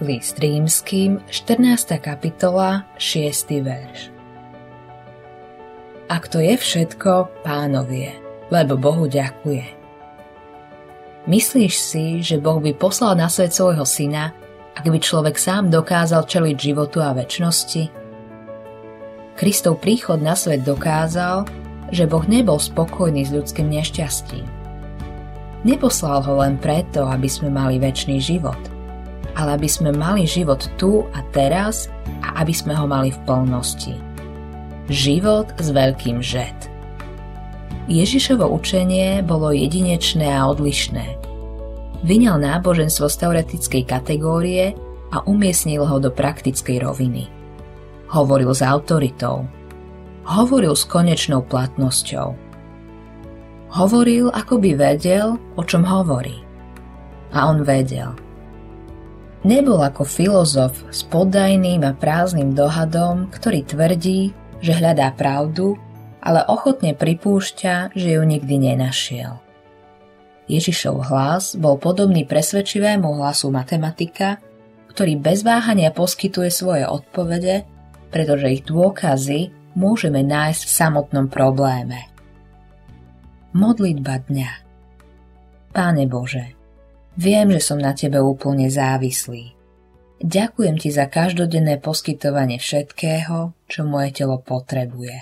List rímským, 14. kapitola, 6. verš. Ak to je všetko, pánovie, lebo Bohu ďakuje. Myslíš si, že Boh by poslal na svet svojho syna, ak by človek sám dokázal čeliť životu a väčšnosti? Kristov príchod na svet dokázal, že Boh nebol spokojný s ľudským nešťastím. Neposlal ho len preto, aby sme mali väčší život, ale aby sme mali život tu a teraz a aby sme ho mali v plnosti. Život s veľkým žet. Ježišovo učenie bolo jedinečné a odlišné. Vyňal náboženstvo z teoretickej kategórie a umiestnil ho do praktickej roviny. Hovoril s autoritou. Hovoril s konečnou platnosťou. Hovoril, ako by vedel, o čom hovorí. A on vedel. Nebol ako filozof s poddajným a prázdnym dohadom, ktorý tvrdí, že hľadá pravdu, ale ochotne pripúšťa, že ju nikdy nenašiel. Ježišov hlas bol podobný presvedčivému hlasu matematika, ktorý bez váhania poskytuje svoje odpovede, pretože ich dôkazy môžeme nájsť v samotnom probléme. Modlitba dňa Páne Bože, viem, že som na Tebe úplne závislý. Ďakujem ti za každodenné poskytovanie všetkého, čo moje telo potrebuje.